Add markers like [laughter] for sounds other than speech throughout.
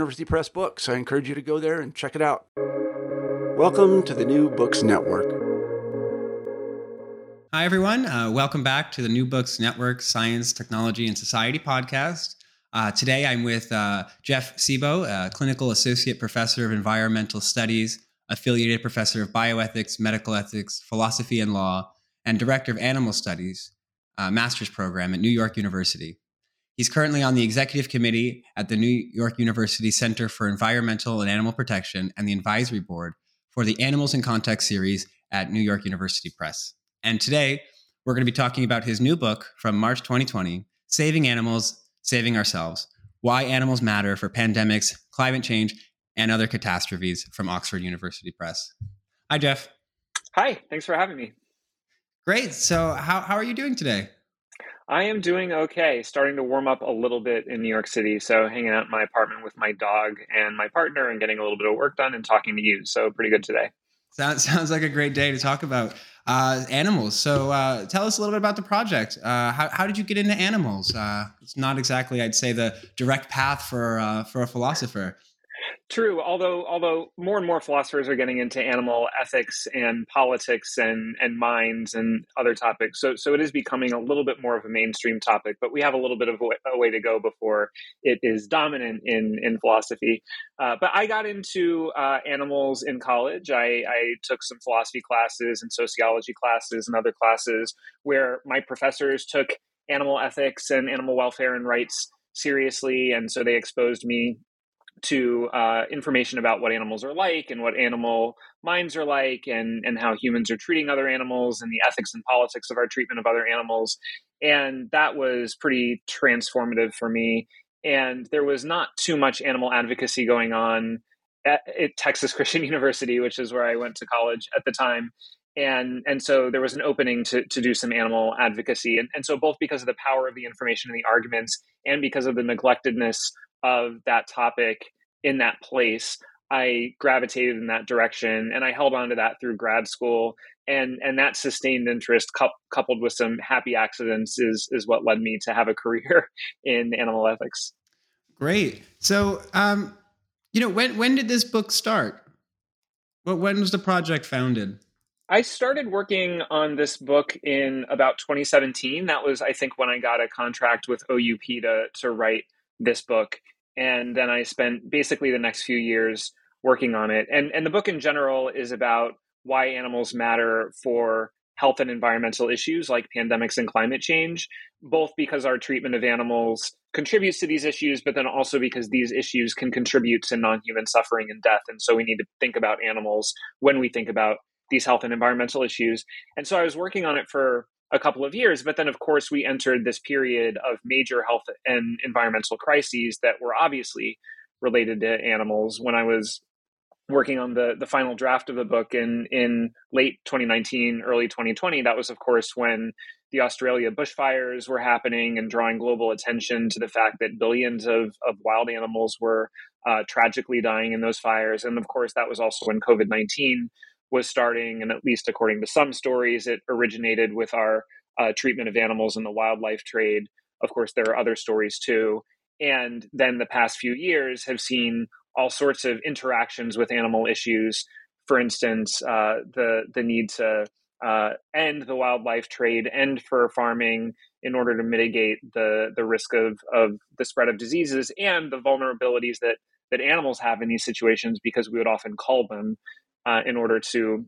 Press books. I encourage you to go there and check it out. Welcome to the New Books Network. Hi, everyone. Uh, welcome back to the New Books Network Science, Technology, and Society podcast. Uh, today, I'm with uh, Jeff Sebo, a clinical associate professor of environmental studies, affiliated professor of bioethics, medical ethics, philosophy, and law, and director of animal studies, uh, master's program at New York University. He's currently on the executive committee at the New York University Center for Environmental and Animal Protection and the advisory board for the Animals in Context series at New York University Press. And today, we're going to be talking about his new book from March 2020 Saving Animals, Saving Ourselves Why Animals Matter for Pandemics, Climate Change, and Other Catastrophes from Oxford University Press. Hi, Jeff. Hi, thanks for having me. Great. So, how, how are you doing today? I am doing okay, starting to warm up a little bit in New York City. So, hanging out in my apartment with my dog and my partner and getting a little bit of work done and talking to you. So, pretty good today. Sounds, [laughs] sounds like a great day to talk about uh, animals. So uh, tell us a little bit about the project. Uh, how, how did you get into animals? Uh, it's not exactly, I'd say, the direct path for uh, for a philosopher. True, although although more and more philosophers are getting into animal ethics and politics and and minds and other topics, so so it is becoming a little bit more of a mainstream topic. But we have a little bit of a way, to go before it is dominant in in philosophy. Uh, but I got into uh, animals in college. I, I took some philosophy classes and sociology classes and other classes where my professors took animal ethics and animal welfare and rights seriously, and so they exposed me to uh, information about what animals are like and what animal minds are like and, and how humans are treating other animals and the ethics and politics of our treatment of other animals. And that was pretty transformative for me. And there was not too much animal advocacy going on at, at Texas [laughs] Christian University, which is where I went to college at the time. And, and so there was an opening to, to do some animal advocacy. And, and so, both because of the power of the information and the arguments, and because of the neglectedness of that topic in that place i gravitated in that direction and i held on to that through grad school and and that sustained interest cu- coupled with some happy accidents is is what led me to have a career [laughs] in animal ethics. Great. So um you know when when did this book start? Well, when was the project founded? I started working on this book in about 2017. That was, I think, when I got a contract with OUP to to write this book and then I spent basically the next few years working on it. And and the book in general is about why animals matter for health and environmental issues like pandemics and climate change, both because our treatment of animals contributes to these issues, but then also because these issues can contribute to non human suffering and death. And so we need to think about animals when we think about these health and environmental issues. And so I was working on it for a couple of years. But then, of course, we entered this period of major health and environmental crises that were obviously related to animals. When I was working on the the final draft of the book in in late 2019, early 2020, that was, of course, when the Australia bushfires were happening and drawing global attention to the fact that billions of, of wild animals were uh, tragically dying in those fires. And of course, that was also when COVID 19 was starting, and at least according to some stories, it originated with our uh, treatment of animals in the wildlife trade. Of course, there are other stories too. And then the past few years have seen all sorts of interactions with animal issues. For instance, uh, the the need to uh, end the wildlife trade, end fur farming in order to mitigate the the risk of of the spread of diseases and the vulnerabilities that that animals have in these situations because we would often call them uh, in order to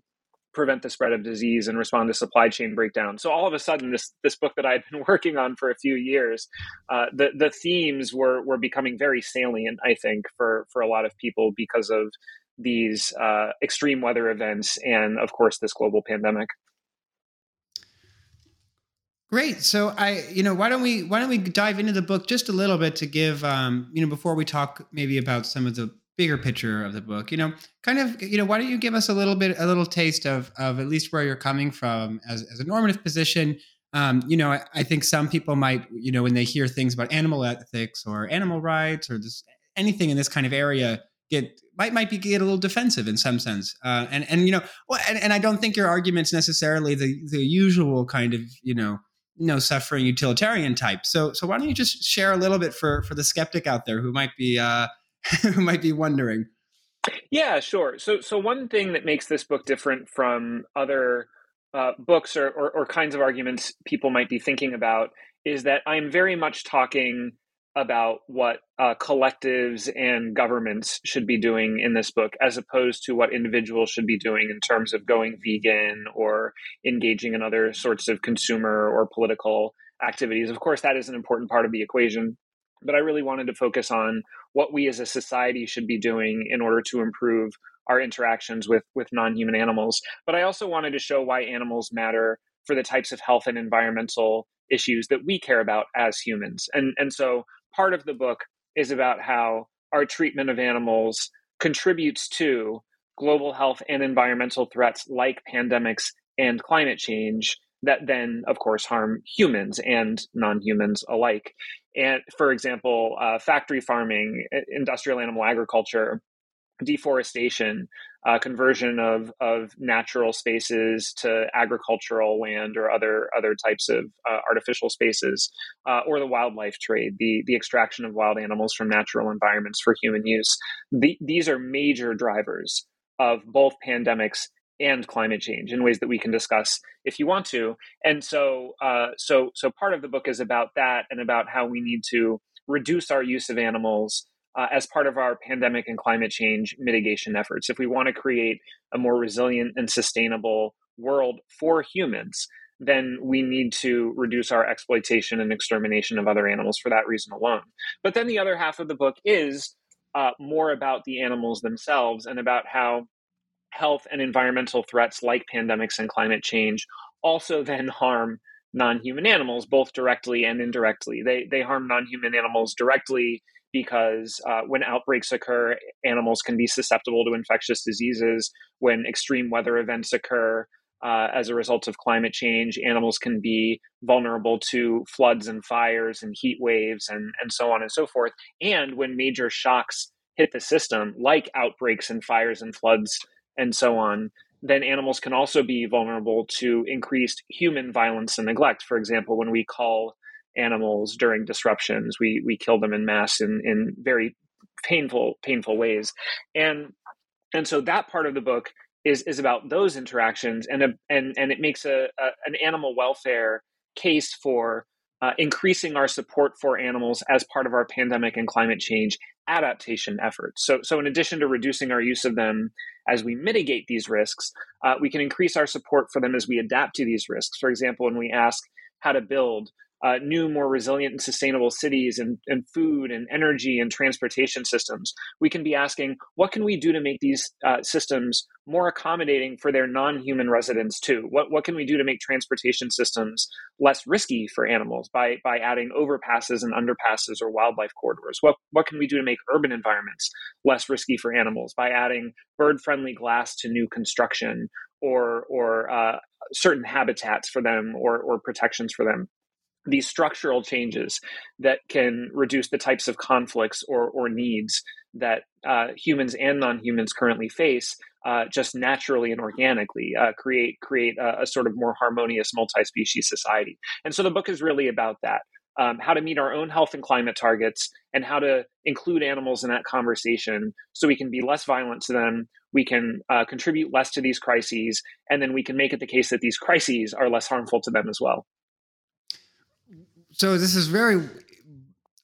prevent the spread of disease and respond to supply chain breakdown. So all of a sudden, this this book that I had been [laughs] working on for a few years, uh, the the themes were were becoming very salient. I think for for a lot of people because of these uh, extreme weather events and of course this global pandemic. Great. So I, you know, why don't we why don't we dive into the book just a little bit to give, um, you know, before we talk maybe about some of the bigger picture of the book you know kind of you know why don't you give us a little bit a little taste of of at least where you're coming from as, as a normative position. Um, you know I, I, think some people might you know when they hear things about animal ethics or animal rights or this anything in this kind of area get might might be get a little defensive in some sense. Uh, and and you know well, and, and i don't think your argument's necessarily the the usual kind of you know no suffering utilitarian type. So so why don't you just share a little bit for for the skeptic out there who might be uh who [laughs] might be wondering. Yeah, sure. So, so one thing that makes this book different from other uh, books or, or, or kinds of arguments people might be thinking about is that I'm very much talking about what uh, collectives and governments should be doing in this book, as opposed to what individuals should be doing in terms of going vegan or engaging in other sorts of consumer or political activities. Of course, that is an important part of the equation but I really wanted to focus on what we as a society should be doing in order to improve our interactions with with non-human animals. But I also wanted to show why animals matter for the types of health and environmental issues that we care about as humans. And and so part of the book is about how our treatment of animals contributes to global health and environmental threats like pandemics and climate change that then, of course, harm humans and non humans alike. And for example, uh, factory farming, industrial animal agriculture, deforestation, uh, conversion of, of natural spaces to agricultural land or other other types of uh, artificial spaces, uh, or the wildlife trade, the the extraction of wild animals from natural environments for human use. The, these are major drivers of both pandemics and climate change in ways that we can discuss if you want to. And so, uh, so, so part of the book is about that and about how we need to reduce our use of animals uh, as part of our pandemic and climate change mitigation efforts. If we want to create a more resilient and sustainable world for humans, then we need to reduce our exploitation and extermination of other animals for that reason alone. But then the other half of the book is uh, more about the animals themselves and about how health and environmental threats like pandemics and climate change also then [laughs] harm non-human animals both directly and indirectly. They they harm non-human animals directly because uh, when outbreaks occur animals can be susceptible to infectious diseases. When extreme weather events occur uh, as a result of climate change animals can be vulnerable to floods and fires and heat waves and, and so on and so forth. And when major shocks hit the system like outbreaks and fires and floods and so on, then animals can also be vulnerable to increased human violence and neglect. For example, when we call animals during disruptions, we we kill them in mass in in very painful painful ways, and and so that part of the book is is about those interactions, and a, and and it makes a, a an animal welfare case for uh, increasing our support for animals as part of our pandemic and climate change adaptation efforts. So, so in addition to reducing our use of them as we mitigate these risks, uh, we can increase our support for them as we adapt to these risks. For example, when we ask how to build uh, new, more resilient and sustainable cities and, and food and energy and transportation systems. We can be asking, what can we do to make these uh, systems more accommodating for their non-human residents too? What, what can we do to make transportation systems less risky for animals by, by adding overpasses and underpasses or wildlife corridors? What, what can we do to make urban environments less risky for animals by adding bird-friendly glass to new construction or, or uh, certain habitats for them or, or protections for them? These structural changes that can reduce the types of conflicts or, or needs that uh, humans and non-humans currently face uh, just naturally and organically uh, create create a, a, sort of more harmonious multi-species society. And so the book is really about that um, how to meet our own health and climate targets and how to include animals in that conversation so we can be less violent to them we can uh, contribute less to these crises and then we can make it the case that these crises are less harmful to them as well so this is very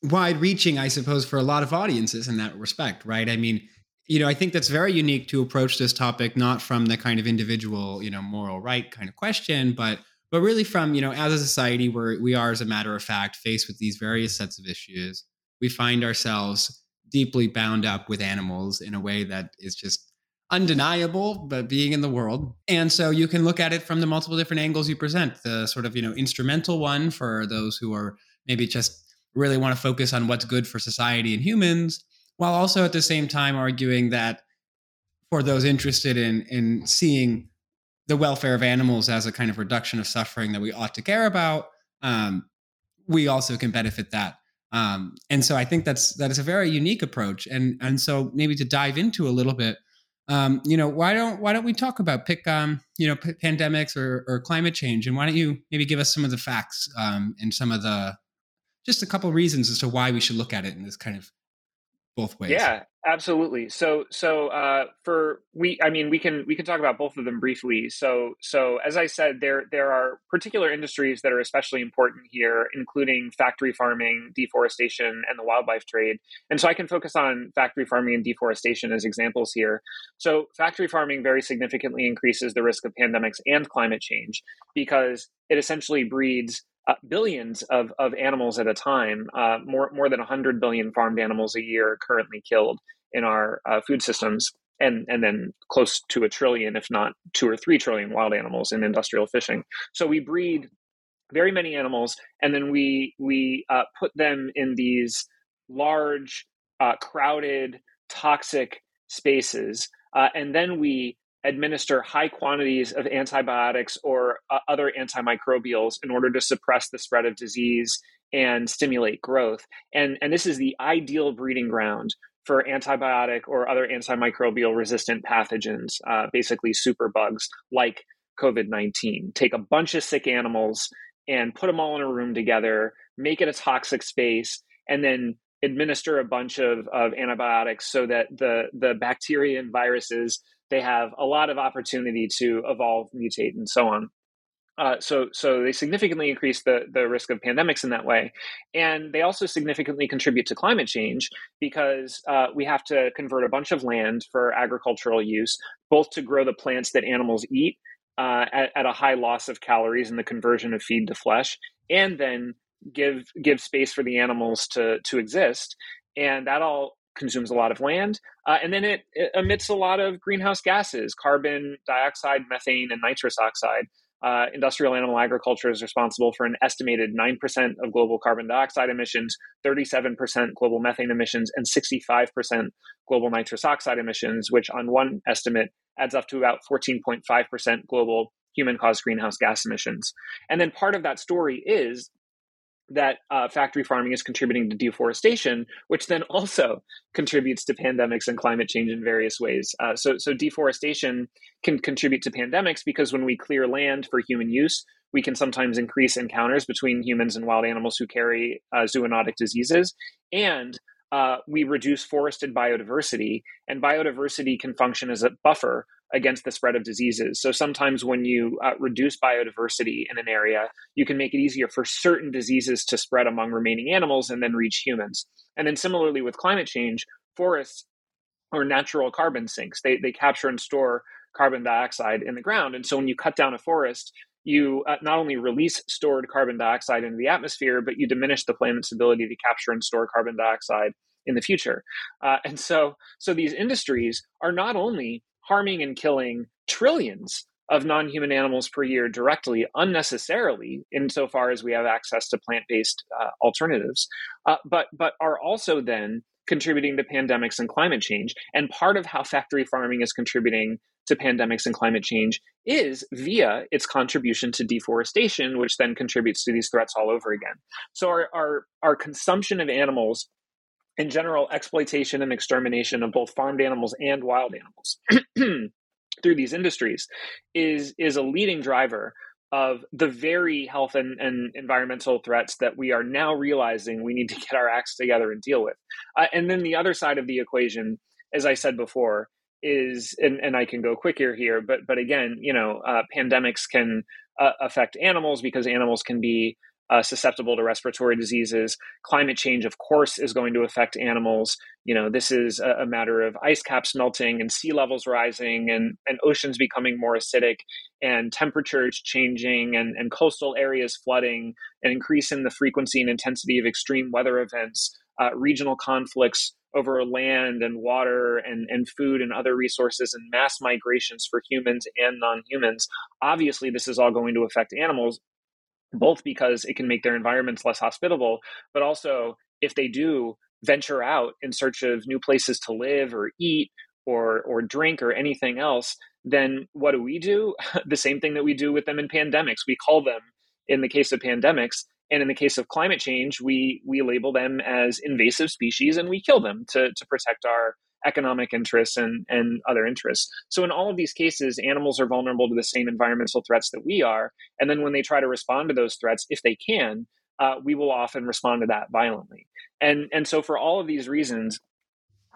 wide reaching, I suppose, for a lot of audiences in that respect, right? I mean, you know, I think that's very unique to approach this topic not from the kind of individual, you know, moral right kind of question, but but really from, you know, as a society where we are, as a matter of fact, faced with these various sets of issues, we find ourselves deeply bound up with animals in a way that is just undeniable but being in the world. And so you can look at it from the multiple different angles you present. The sort of you know instrumental one for those who are maybe just really want to focus on what's good for society and humans while also at the same time arguing that for those interested in in seeing the welfare of animals as a kind of reduction of suffering that we ought to care about um, we also can benefit that. Um, and so i think that's that is a very unique approach. And and so maybe to dive into a little bit um, you know, why don't why don't we talk about pick um, you know p- pandemics or, or climate change, and why don't you maybe give us some of the facts um, and some of the just a couple reasons as to why we should look at it in this kind of both ways. Yeah, absolutely. So so uh, for we, I mean, we can we can talk about both of them briefly. So so as I said, there there are particular industries that are especially important here, including factory farming, deforestation, and the wildlife trade. And so I can focus on factory farming and deforestation as examples here. So factory farming very significantly increases the risk of pandemics and climate change because it essentially breeds uh, billions of, of animals at a time, uh, more, more than 100 billion farmed animals a year currently killed in our uh, food systems, and, and then close to a trillion, if not two or three trillion wild animals in industrial fishing. So we breed very many animals, and then we, we uh, put them in these large, uh, crowded, toxic spaces. Uh, and then we administer high quantities of antibiotics or uh, other antimicrobials in order to suppress the spread of disease and stimulate growth. And, and this is the ideal breeding ground for antibiotic or other antimicrobial resistant pathogens, uh, basically superbugs like COVID 19. Take a bunch of sick animals and put them all in a room together, make it a toxic space, and then administer a bunch of, of antibiotics so that the, the bacteria and viruses they have a lot of opportunity to evolve, mutate, and so on. Uh, so, so they significantly increase the, the risk of pandemics in that way. And they also significantly contribute to climate change because uh, we have to convert a bunch of land for agricultural use, both to grow the plants that animals eat uh, at, at, a high loss of calories in the conversion of feed to flesh, and then give give space for the animals to to exist. And that all consumes a lot of land, uh, and then it, it, emits a lot of greenhouse gases, carbon dioxide, methane, and nitrous oxide. Uh, industrial animal agriculture is responsible for an estimated 9% of global carbon dioxide emissions, 37% global methane emissions, and 65% global nitrous oxide emissions, which on one estimate adds up to about 14.5% global human caused greenhouse gas emissions. And then part of that story is that uh, factory farming is contributing to deforestation, which then also contributes to pandemics and climate change in various ways. Uh, so, so deforestation can contribute to pandemics because when we clear land for human use, we can sometimes increase encounters between humans and wild animals who carry uh, zoonotic diseases, and uh, we reduce forested biodiversity, and biodiversity can function as a buffer against the spread of diseases. So sometimes when you uh, reduce biodiversity in an area, you can make it easier for certain diseases to spread among remaining animals and then reach humans. And then similarly with climate change, forests are natural carbon sinks. They, they capture and store carbon dioxide in the ground. And so when you cut down a forest, you uh, not only release stored carbon dioxide into the atmosphere, but you diminish the planet's ability to capture and store carbon dioxide in the future. Uh, and so, so these industries are not only harming and killing trillions of non-human animals per year directly unnecessarily insofar as we have access to plant-based uh, alternatives uh, but but are also then contributing to pandemics and climate change. And part of how factory farming is contributing to pandemics and climate change is via its contribution to deforestation, which then contributes to these threats all over again. So our our, our consumption of animals in general, exploitation and extermination of both farmed animals and wild animals [clears throat] through these industries is is a leading driver of the very health and, and environmental threats that we are now realizing we need to [laughs] get our acts together and deal with. Uh, and then the other side of the equation, as I said before, is and, and I can go quicker here, but but again, you know, uh, pandemics can uh, affect animals because animals can be uh, susceptible to respiratory diseases. Climate change, of course, is going to affect animals. You know, this is a, a, matter of ice caps melting and sea levels rising and, and oceans becoming more acidic and temperatures changing and, and coastal areas flooding and increase in the frequency and intensity of extreme weather events, uh, regional conflicts over land and water and, and food and other resources and mass migrations for humans and non-humans obviously this is all going to affect animals both because it can make their environments less hospitable, but also if they do venture out in search of new places to live or eat or or drink or anything else, then what do we do? [laughs] the same thing that we do with them in pandemics. We call them in the case of pandemics and in the case of climate change, we we label them as invasive species and we kill them to to protect our economic interests and, and other interests. So, in all of these cases, animals are vulnerable to the same environmental threats that we are. And then when they try to respond to those threats, if they can, uh, we will often respond to that violently. And, and so, for all of these reasons,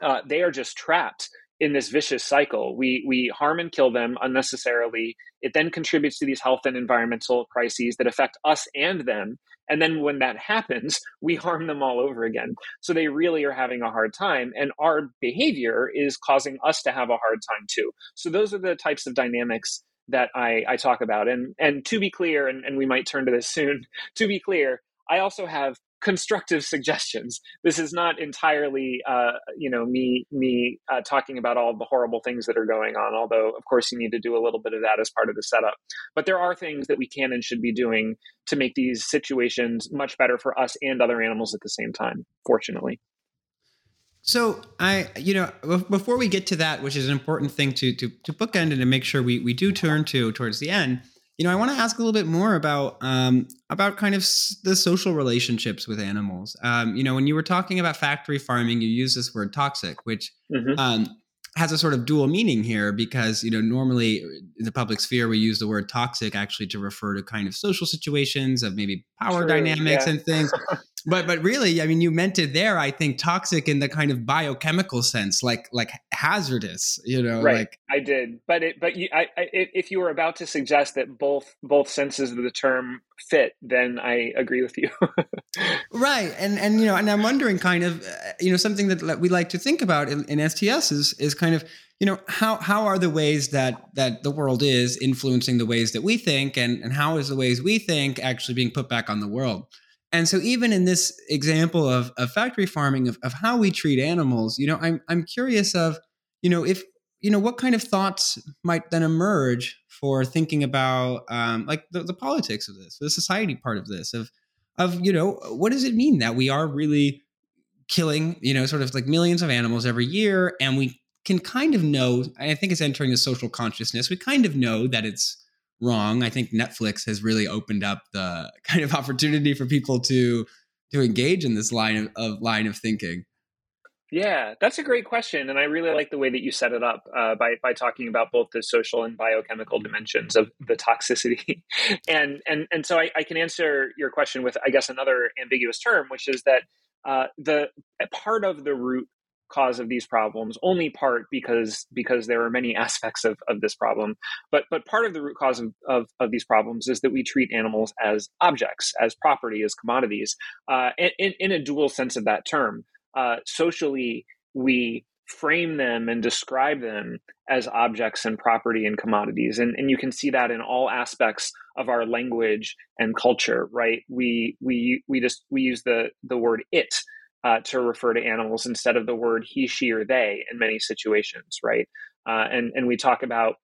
uh, they are just trapped in this vicious cycle. We we harm and kill them unnecessarily. It then contributes to these health and environmental crises that affect us and them. And then when that happens, [laughs] we harm them all over again. So they really are having a hard time. And our behavior is causing us to have a hard time too. So those are the types of dynamics that I, I talk about. And and to be clear, and, and we might turn to this [laughs] soon, to be clear, I also have constructive suggestions. This is not entirely, uh, you know, me me uh, talking about all the horrible things that are going on. Although, of course, you need to do a little bit of that as part of the setup. But there are things that we can and should be doing to make these situations much better for us and other animals at the same time. Fortunately. So I, you know, before we get to that, which is an important thing to to to bookend and to make sure we we do turn to towards the end you know, I want to ask a little bit more about um, about kind of the social relationships with animals. Um, you know, when you were talking about factory farming, you use this word toxic, which mm-hmm. um, has a sort of dual meaning here because you know normally in the public sphere we use the word toxic actually to refer to kind of social situations of maybe power True, dynamics yeah. and things [laughs] but but really i mean you meant it there i think toxic in the kind of biochemical sense like like hazardous you know right. like i did. But it but you I, I if you were about to suggest that both both senses of the term fit then i agree with you. [laughs] Right. And and you know and i'm wondering kind of you know something that we like to think about in, in sts is is kind of you know how how are the ways that that the world is influencing the ways that we think and and how is the ways we think actually being put back on the world and so even in this example of, of factory farming, of, of how we treat animals, you know, I'm, I'm curious of, you know, if, you know, what kind of thoughts might then emerge for thinking about um, like the, the politics of this, the society part of this, of, of, you know, what does it mean that we are really killing, you know, sort of like millions of animals every year. And we can kind of know, I think it's entering the social consciousness. We kind of know that it's wrong. I think Netflix has really opened up the [laughs] kind of opportunity for people to to engage in this line of, of line of thinking. Yeah, that's a great question, and I really like the way that you set it up uh, by by talking about both the social and biochemical dimensions of the toxicity, [laughs] and and and so I, I, can answer your question with I guess another ambiguous term, which is that uh, the part of the root cause of these problems only part because because there are many [laughs] aspects of, of this problem. But but part of the root cause of, of, of these problems is that we treat animals as objects as property as commodities uh, in, in a dual sense of that term. Uh, socially we frame them and describe them as objects and property and commodities. And, and you can see that in all aspects of our language and culture right? We we we just we use the the word it uh, to refer to animals instead of the word he, she, or they in many situations, right? Uh, and and we talk about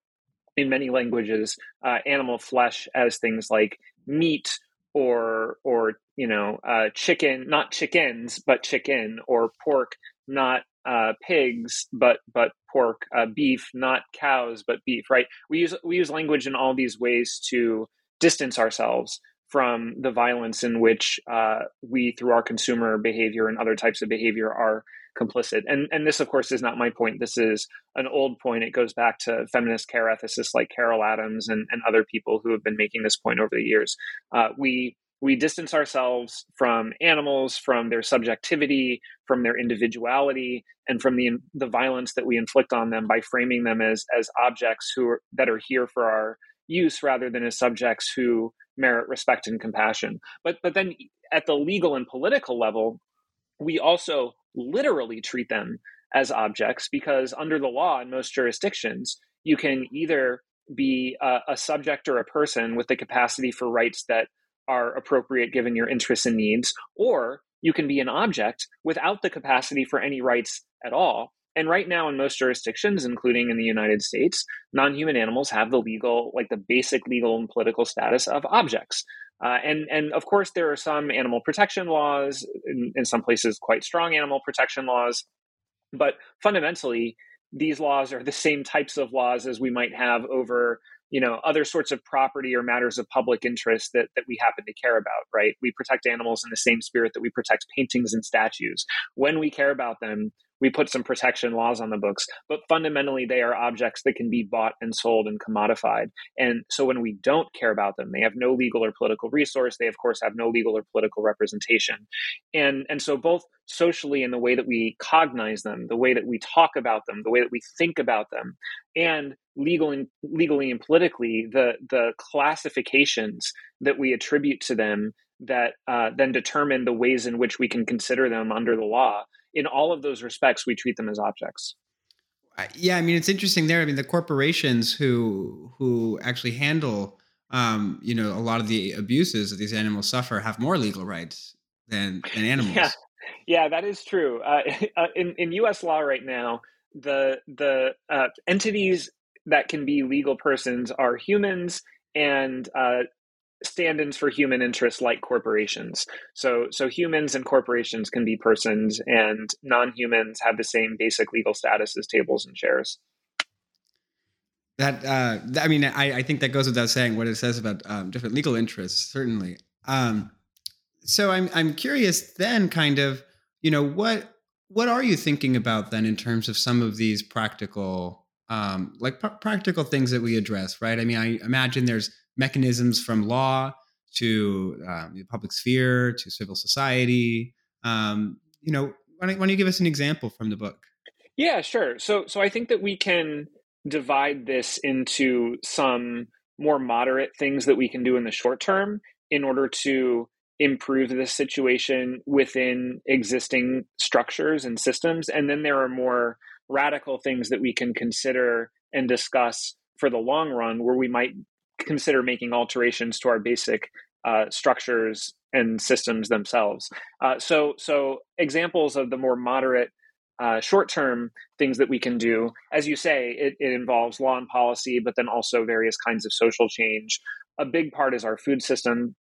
in many languages uh, animal flesh as things like meat or or you know uh, chicken, not chickens, but chicken or pork, not uh, pigs, but but pork, uh, beef, not cows, but beef. Right? We use we use language in all these ways to distance ourselves from the violence in which uh, we, through our consumer behavior and other types of behavior, are complicit. And and this, of course, is not my point. This is an old point. It goes back to feminist care ethicists like Carol Adams and, and other people who have been making this point over the years. Uh, we we distance ourselves from animals, from their subjectivity, from their individuality, and from the the violence that we inflict on them by framing them as as objects who are, that are here for our use rather than as subjects who merit respect and compassion. But but then at the legal and political level, we also literally treat them as objects because under the law in most jurisdictions, you can either be a, a subject or a person with the capacity for rights that are appropriate given your interests and needs, or you can be an object without the capacity for any rights at all. And right now, in most jurisdictions, including in the United States, non human animals have the legal, like the basic legal and political status of objects. Uh, and, and of course, there are some animal protection laws, in, in some places, quite strong animal protection laws. But fundamentally, these laws are the same types of laws as we might have over you know other sorts of property or matters of public interest that, that we happen to care about right we protect animals in the same spirit that we protect paintings and statues when we care about them we put some protection laws on the books, but fundamentally they are objects that can be bought and sold and commodified. And so when we don't care about them, they have no legal or political resource. They of course have no legal or political representation. And and so both socially in the way that we cognize them, the way that we talk about them, the way that we think about them, and legal and legally and politically, the the classifications that we attribute to them that uh, then determine the ways in which we can consider them under the law in all of those respects, we treat them as objects. Yeah, I mean it's interesting there. I mean the corporations who who actually handle um, you know a lot of the abuses that these animals suffer have more legal rights than than [laughs] animals. Yeah, yeah, that is true. Uh, [laughs] uh, in in U.S. law right now, the the uh, entities that can be legal persons are humans and uh, stand-ins for human interests like corporations. So so humans and corporations can be persons and non-humans have the same basic legal status as tables and chairs. That uh, I mean, I, I think that goes without saying what it says about um, different legal interests, certainly. Um, so I'm I'm curious then, kind of, you know, what what are you thinking about then in terms of some of these practical, um, like pr- practical things that we address, right? I mean, I imagine there's mechanisms from law to um, the public sphere to civil society. Um, you know, why don't, why don't you give us an example from the book? Yeah, sure. So, so I think that we can divide this into some more moderate things that we can do in the short term in order to improve the situation within existing structures and systems. And then there are more radical things that we can consider and discuss for the long run where we might consider making alterations to our basic uh, structures and systems themselves. Uh, so, so examples of the more moderate uh, short-term things that we can do, as you say, it, it involves law and policy, but then also various kinds of social change. A big part is our food system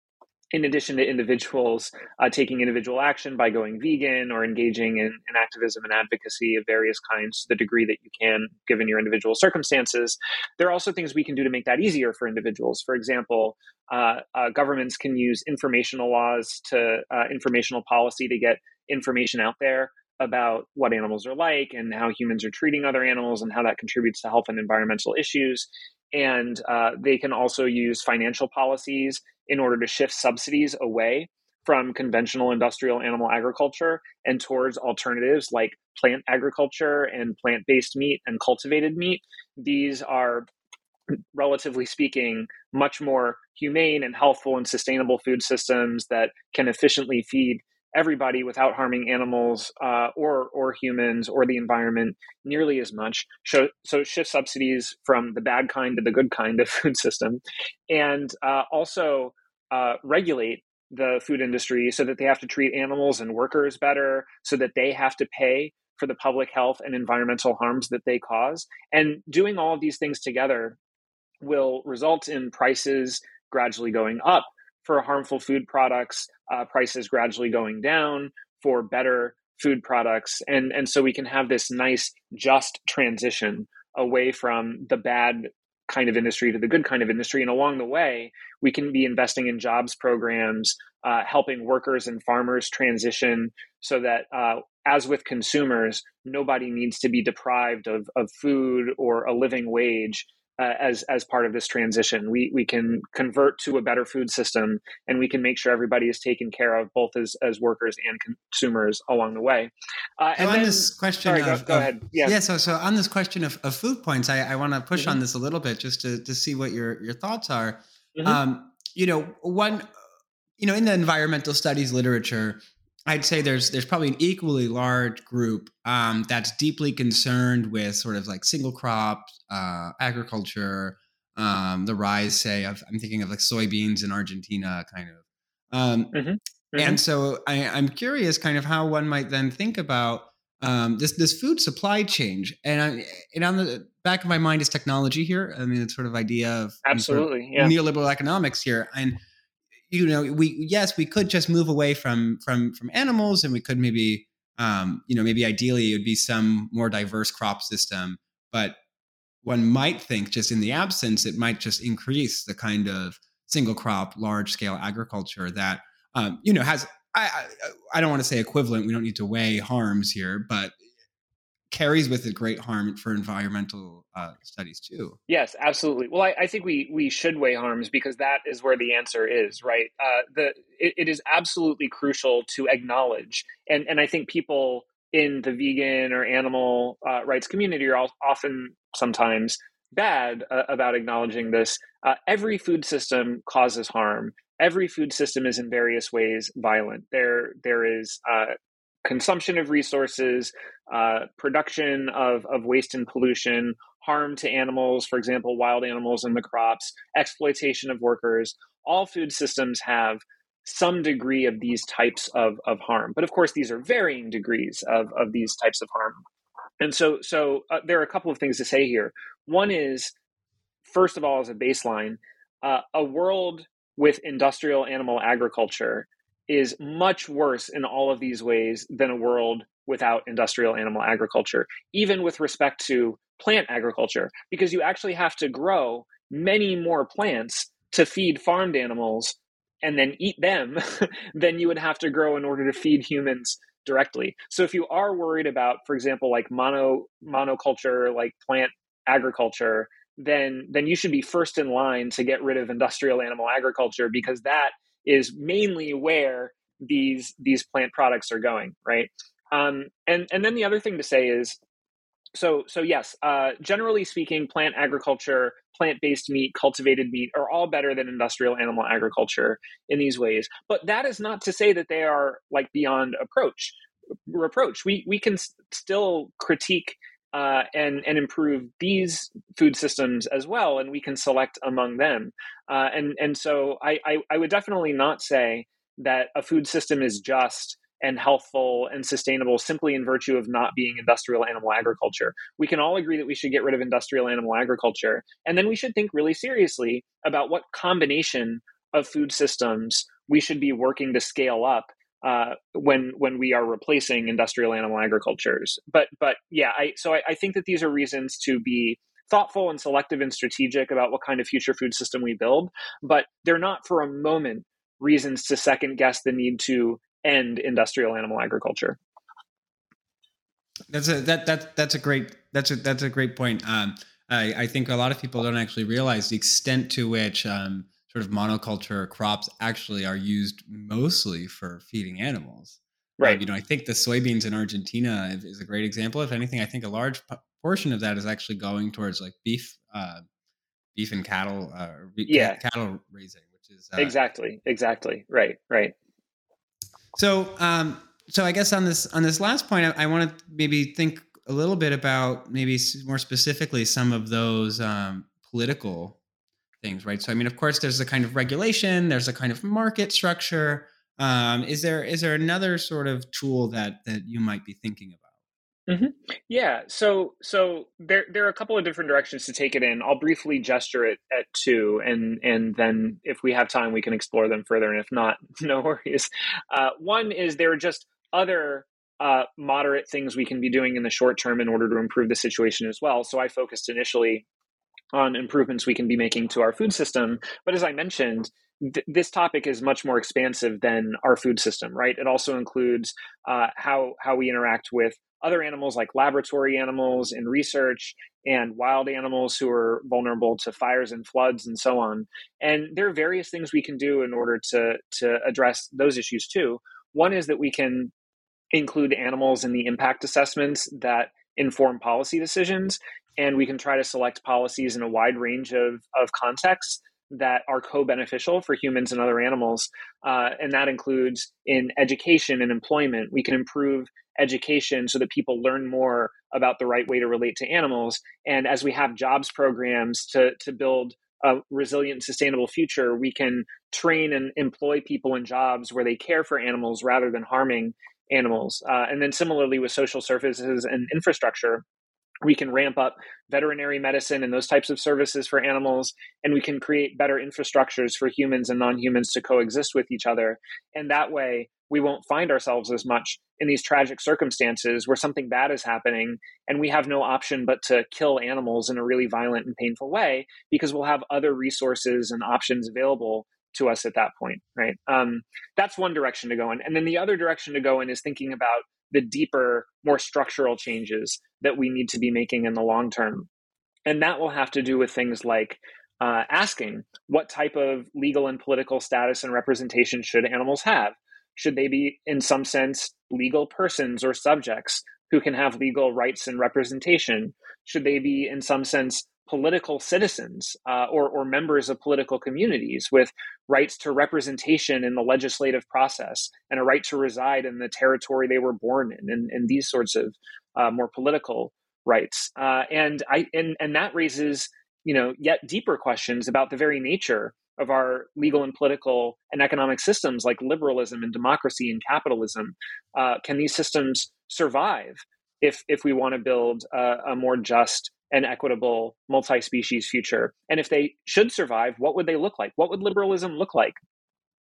in addition to individuals uh, taking individual action by going vegan or engaging in, in, activism and advocacy of various kinds to the degree that you can, given your individual circumstances, there are also things we can do to make that easier for individuals. For example, uh, uh, governments can use informational laws to uh, informational policy to get information out there about what animals are like and how humans are treating other animals and how that contributes to health and environmental issues. And uh, they can also use financial policies in order to shift subsidies away from conventional industrial animal agriculture and towards alternatives like plant agriculture and plant based meat and cultivated meat. These are, relatively speaking, much more humane and healthful and sustainable food systems that can efficiently feed everybody without harming animals uh, or or humans or the environment nearly as much. So, so shift subsidies from the bad kind to the good kind of [laughs] food system, and uh, also uh, regulate the food industry so that they have to treat animals and workers better, so that they have to pay for the public health and environmental harms that they cause. And doing all of these things together will result in prices gradually going up for harmful food products, uh, prices gradually going down for better food products, and and so we can have this nice just transition away from the bad kind of industry to the good kind of industry. And along the way, we can be investing in jobs programs, uh, helping workers and farmers transition so that, uh, as with consumers, nobody needs to be deprived of, of food or a living wage uh, as as part of this transition. We we can convert to a better food system, and we can make sure everybody is taken care of, both as as workers and consumers along the way. Uh, and on then, this question, sorry, of, go, go of, ahead. Yeah. yeah. So so on this question of, of food points, I, I want to push mm-hmm. on this a little bit just to to see what your your thoughts are. Mm-hmm. Um, you know, one, you know, in the environmental studies literature, I'd say there's there's probably an equally large group um, that's deeply concerned with sort of like single crop uh, agriculture, um, the rise, say, of I'm thinking of like soybeans in Argentina, kind of. Um, mm-hmm. Mm-hmm. And so I, am curious, kind of how one might then think about um, this this food supply change, and I, and on the back of my mind is technology here. I mean, it's sort of idea of absolutely sort of yeah. neoliberal economics here, and you know we yes we could just move away from from from animals and we could maybe um, you know maybe ideally it would be some more diverse crop system but one might think just in the absence it might just increase the kind of single crop large scale agriculture that um, you know has I, I, I don't want to say equivalent we don't need to weigh harms here but carries with it great harm for environmental uh, studies too. Yes, absolutely. Well, I, I, think we we should weigh harms because that is where the answer is. Right. Uh, the it, it is absolutely crucial to acknowledge, and and I think people in the vegan or animal uh, rights community are often sometimes bad uh, about acknowledging this. Uh, every food system causes harm. Every food system is in various ways violent. There, there is uh, consumption of resources, uh, production of, of waste and pollution, harm to animals, for example, wild animals in the crops, exploitation of workers. All food systems have some degree of these types of, of harm. But of course, these are varying degrees of, of these types of harm. And so, so uh, there are a couple of things to say here. One is, first of all, as a baseline, uh, a world with industrial animal agriculture is much worse in all of these ways than a world without industrial animal agriculture, even with respect to plant agriculture, because you actually have to grow many more plants to feed farmed animals and then eat them [laughs] than you would have to grow in order to feed humans directly. So if you are worried about, for example, like mono monoculture, like plant agriculture, then then you should be first in line to get rid of industrial animal agriculture because that is mainly where these these plant products are going, right? Um, and and then the other thing to say is, so so yes, uh, generally speaking, plant agriculture, plant based meat, cultivated meat are all better than industrial animal agriculture in these ways. But that is not to say that they are like beyond approach reproach. We we can still critique uh, and and improve these food systems as well, and we can select among them. Uh, and and so I, I, I would definitely not say that a food system is just and healthful and sustainable simply in virtue of not being industrial animal agriculture. We can all agree that we should get rid of industrial animal agriculture, and then we should think really seriously about what combination of food systems we should be working to scale up uh, when when we are replacing industrial animal agricultures. But but yeah, I so I, I, think that these are reasons to be thoughtful and selective and strategic about what kind of future food system we build. But they're not for a moment reasons to second guess the need to end industrial animal agriculture. That's a that that that's a great that's a that's a great point. Um, I, I think a lot of people don't actually realize the extent to which um, sort of monoculture crops actually are used mostly for feeding animals. Um, right. Um, you know, I think the soybeans in Argentina is a great example. If anything, I think a large p- portion of that is actually going towards like beef, uh, beef and cattle, uh, yeah, cattle raising, which is uh, exactly, exactly right, right. So, um, so I guess on this on this last point, I, I want to maybe think a little bit about maybe more specifically some of those um, political things, right? So, I mean, of course, there's a kind of regulation, there's a kind of market structure. Um, is there is there another sort of tool that that you might be thinking about? Mm-hmm. Yeah, so so there there are a couple of different directions to take it in. I'll briefly gesture it at two, and and then if we have time, we can explore them further. And if not, [laughs] no worries. Uh, one is there are just other uh, moderate things we can be doing in the short term in order to improve the situation as well. So I focused initially on improvements we can be making to our food system. But as I mentioned, th- this topic is much more expansive than our food system, right? It also includes uh, how how we interact with other animals like laboratory animals in research and wild animals who are vulnerable to fires and floods and so on. And there are various things we can do in order to to address those issues too. One is that we can include animals in the impact assessments that inform policy decisions and we can try to select policies in a wide range of, of contexts that are co-beneficial for humans and other animals uh, and that includes in education and employment. We can improve education so that people learn more about the right way to relate to animals. And as we have jobs programs to, to build a resilient sustainable future we can train and employ people in jobs where they care for animals rather than harming animals. Uh, and then similarly with social services and infrastructure we can ramp up veterinary medicine and those types of services for animals and we can create better infrastructures for humans and non-humans to coexist with each other. And that way we won't find ourselves as much in these tragic circumstances where something bad is happening and we have no option but to kill animals in a really violent and painful way because we'll have other resources and options available to us at that point right? Um, that's one direction to go in. And then the other direction to go in is thinking about the deeper, more structural changes that we need to be making in the long term. And that will have to do with things like uh, asking what type of legal and political status and representation should animals have? Should they be, in some sense, legal persons or subjects who can have legal rights and representation? Should they be, in some sense, political citizens uh, or, or members of political communities with rights to representation in the legislative process and a right to reside in the territory they were born in and, and these sorts of uh, more political rights. Uh, and i and, and that raises you know yet deeper questions about the very nature of our legal and political and economic systems like liberalism and democracy and capitalism. Uh, can these systems survive if if we want to build a, a more just and equitable multi-species future? And if they should survive what would they look like? What would liberalism look like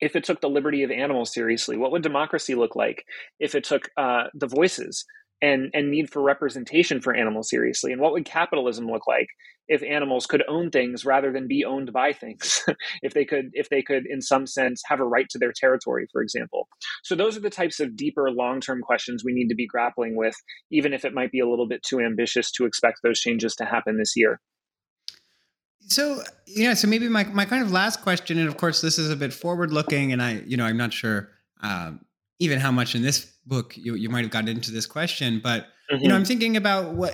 if it took the liberty of animals seriously? What would democracy look like if it took uh, the voices and and need for representation for animals seriously. And what would capitalism look like if animals could own things rather than be owned by things? [laughs] If they could if they could in some sense have a right to their territory for example. So those are the types of deeper long-term questions we need to be grappling with even if it might be a little bit too ambitious to expect those changes to happen this year. So yeah so maybe my, my kind of last question and of course this is a bit forward looking and i you know i'm not sure um, even how much in this book you, you might have gotten into this question but mm-hmm. you know mm-hmm. i'm thinking about what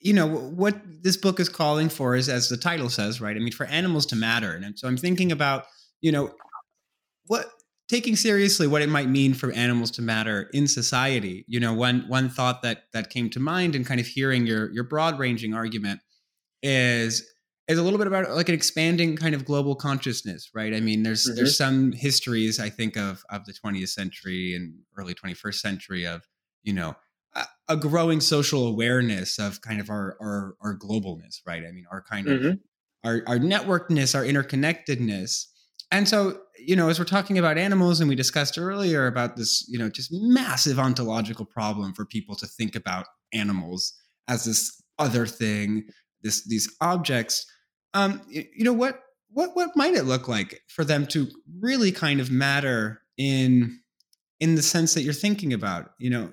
you know what this book is calling for is as the title says right i mean for animals to matter and so i'm thinking about you know what taking seriously what it might mean for animals to matter in society you know one one thought that that came to mind and kind of hearing your your broad ranging argument is is a little bit about like an expanding kind of global consciousness, right? I mean, there's mm-hmm. there's some histories I think of of the 20th century and early 21st century of you know a, a growing social awareness of kind of our our, our globalness, right? I mean, our kind mm-hmm. of our our networkedness, our interconnectedness. And so, you know, as we're talking about animals, and we discussed earlier about this, you know, just massive ontological problem for people to think about animals as this other thing, this these objects um, you, know what what what might it look like for them to really kind of matter in in the sense that you're thinking about you know?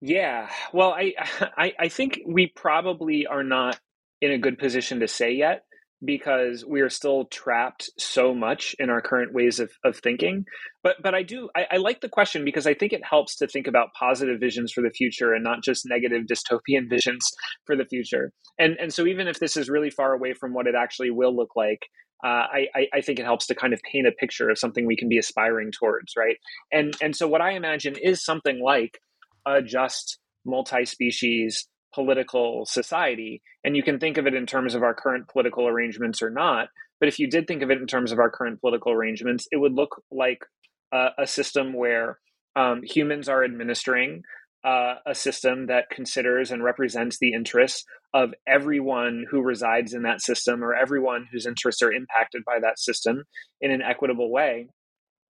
Yeah well i [laughs] i, I think we probably are not in a good position to say yet because we are still trapped so much in our current ways of, of thinking. But but I do I, I, like the question because I think it helps to think about positive visions for the future and not just negative dystopian [laughs] visions for the future. And and so even if this is really far away from what it actually will look like, uh, I, I think it helps to kind of paint a picture of something we can be aspiring towards, right? And and so what I imagine is something like a just multi-species political society. And you can think of it in terms of our current political arrangements or not. But if you did think of it in terms of our current political arrangements, it would look like a, system where um, humans are administering uh, a system that considers and represents the interests of everyone who resides in that system or everyone whose interests are impacted by that system in an equitable way.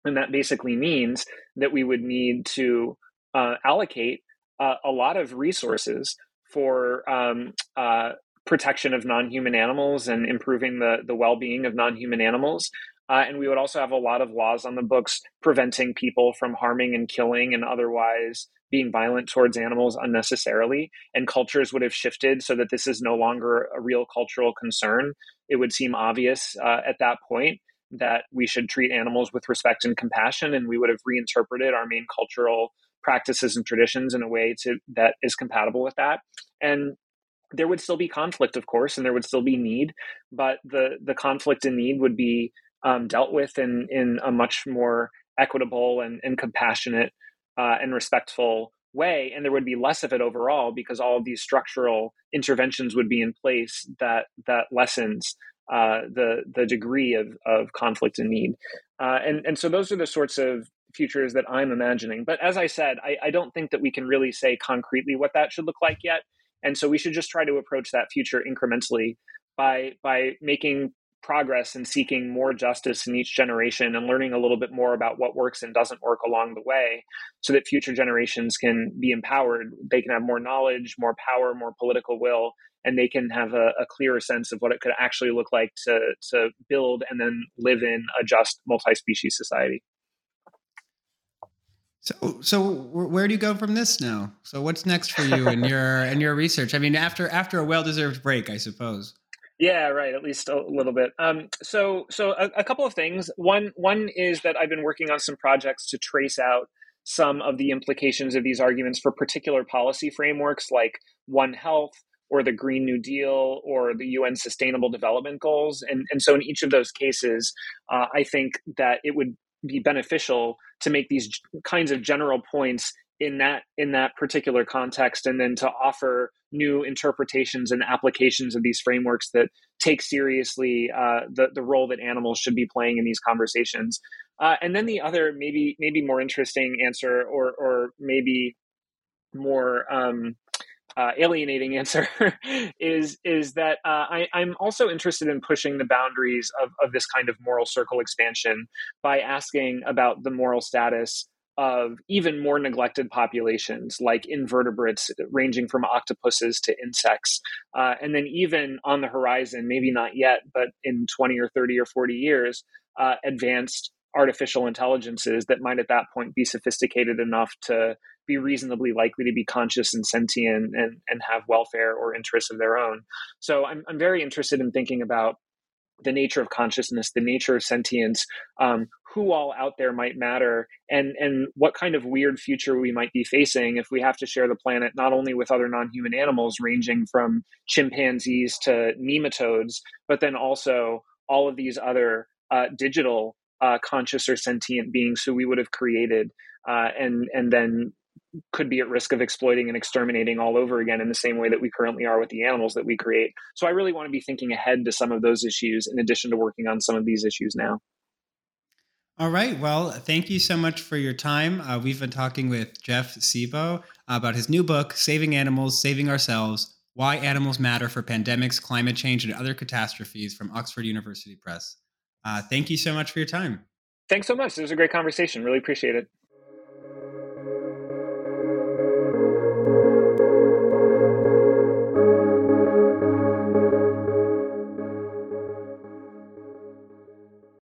And that basically means that we would need to uh, allocate uh, a lot of resources for um, uh, protection of non-human animals and improving the the well-being of non-human animals. Uh, and we would also have a lot of laws on the books preventing people from harming and killing and otherwise being violent towards animals unnecessarily. And cultures would have shifted so that this is no longer a real cultural concern. It would seem obvious uh, at that point that we should treat animals with respect and compassion, and we would have reinterpreted our main cultural practices and traditions in a way to that is compatible with that. And there would still be conflict, of course, and there would still be need, but the the conflict and need would be um, dealt with in in a much more equitable and, and compassionate uh, and respectful way, and there would be less of it overall because all of these structural interventions would be in place that that lessens uh, the the degree of of conflict and need, uh, and and so those are the sorts of futures that I'm imagining. But as I said, I, I don't think that we can really say concretely what that should look like yet, and so we should just try to approach that future incrementally by by making progress and seeking more justice in each generation and learning a little bit more about what works and doesn't work along the way so that future generations can be empowered. They can have more knowledge more power more political will and they can have a, a clearer sense of what it could actually look like to to build and then live in a just multi-species society so, so where do you go from this now? So, what's next for you and your [laughs] and your research? I mean, after after a well-deserved break, I suppose. Yeah, right. At least a little bit. Um, so, so a, a, couple of things. One, one is that I've been working on some projects to trace out some of the implications of these arguments for particular policy frameworks, like One Health or the Green New Deal or the UN Sustainable Development Goals. And and so, in each of those cases, uh, I think that it would be beneficial to make these kinds of general points in that in that particular context and then to offer new interpretations and applications of these frameworks that take seriously uh, the, the role that animals should be playing in these conversations. Uh, and then the other maybe maybe more interesting answer or or maybe more um, uh, alienating answer [laughs] is is that uh, I, am also interested in pushing the boundaries of, of this kind of moral circle expansion by asking about the moral status of even more neglected populations like invertebrates ranging from octopuses to insects uh, and then even on the horizon maybe not yet but in 20 or 30 or 40 years uh, advanced artificial intelligences that might at that point be sophisticated enough to be reasonably likely to be conscious and sentient and, and have welfare or interests of their own. So I'm, I'm very interested in thinking about the nature of consciousness, the nature of sentience, um, who all out there might matter, and and what kind of weird future we might be facing if we have to share the planet not only with other non-human animals, ranging from chimpanzees to nematodes, but then also all of these other uh, digital uh, conscious or sentient beings who we would have created, uh, and and then could be at risk of exploiting and exterminating all over again in the same way that we currently are with the animals that we create. So I really want to be thinking ahead to some of those issues in addition to working on some of these issues now. All right. Well, thank you so much for your time. Uh, we've been talking with Jeff Sebo about his new book, Saving Animals, Saving Ourselves Why Animals Matter for Pandemics, Climate Change, and Other Catastrophes from Oxford University Press. Uh, thank you so much for your time. Thanks so much. It was a great conversation. Really appreciate it.